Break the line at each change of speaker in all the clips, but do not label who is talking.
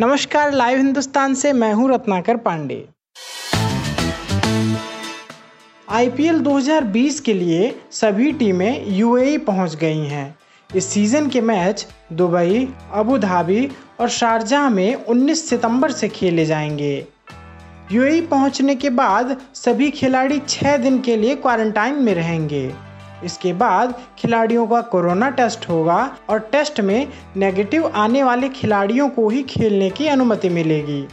नमस्कार, लाइव हिंदुस्तान से मैं हूँ रत्नाकर पांडे। आईपीएल 2020 के लिए सभी टीमें यूएई पहुँच गई हैं। इस सीज़न के मैच दुबई, अबू धाबी और शारजाह में 19 सितंबर से खेले जाएँगे। यूएई पहुँचने के बाद सभी खिलाड़ी छः दिन के लिए क्वारंटाइन में रहेंगे। इसके बाद खिलाड़ियों का कोरोना टेस्ट होगा और टेस्ट में नेगेटिव आने वाले खिलाड़ियों को ही खेलने की अनुमति मिलेगी।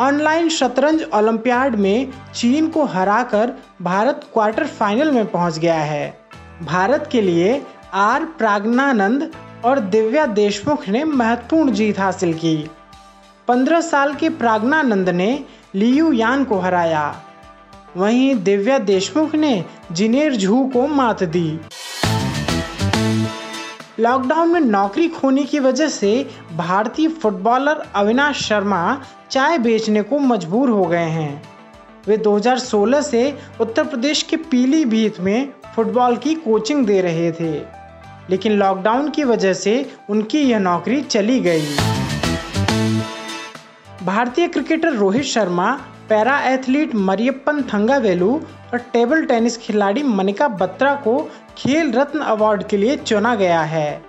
ऑनलाइन शतरंज ओलंपियाड में चीन को हराकर भारत क्वार्टर फाइनल में पहुँच गया है। भारत के लिए आर प्राग्नानंद और दिव्या देशमुख ने महत्वपूर्ण जीत हासिल की। 15 साल के प्राग्नानंद ने लियू यान को हराया। वहीं दिव्या देशमुख ने जिनेर झू को मात दी। लॉकडाउन में नौकरी खोने की वजह से भारतीय फुटबॉलर अविनाश शर्मा चाय बेचने को मजबूर हो गए हैं। वे 2016 से उत्तर प्रदेश के पीलीभीत में फुटबॉल की कोचिंग दे रहे थे, लेकिन लॉकडाउन की वजह से उनकी यह नौकरी चली गई। भारतीय cricketer Rohit Sharma para athlete Mariyappan Thangavelu और टेबल टेनिस खिलाड़ी मनिका बत्रा को खेल रत्न अवार्ड के लिए चुना गया है।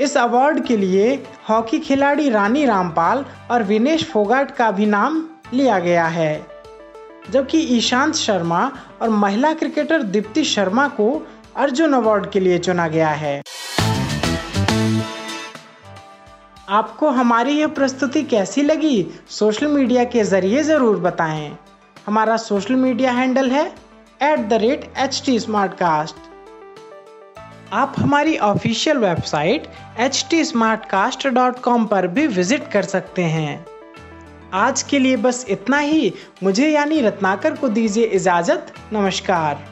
इस अवार्ड के लिए हॉकी खिलाड़ी रानी रामपाल और विनेश फोगाट का भी नाम लिया गया है, जबकि ईशांत शर्मा और महिला क्रिकेटर दीप्ति शर्मा को अर्जुन अवार्ड के लिए चुना गया है। आपको हमारी यह प्रस्तुति कैसी लगी, सोशल मीडिया के ज़रिए ज़रूर बताएँ। हमारा सोशल मीडिया हैंडल है at the rate H T Smartcast आप हमारी official website H T Smartcast dot com पर भी विज़िट कर सकते हैं। आज के लिए बस इतना ही। मुझे यानी रत्नाकर को दीजिए इजाज़त। नमस्कार।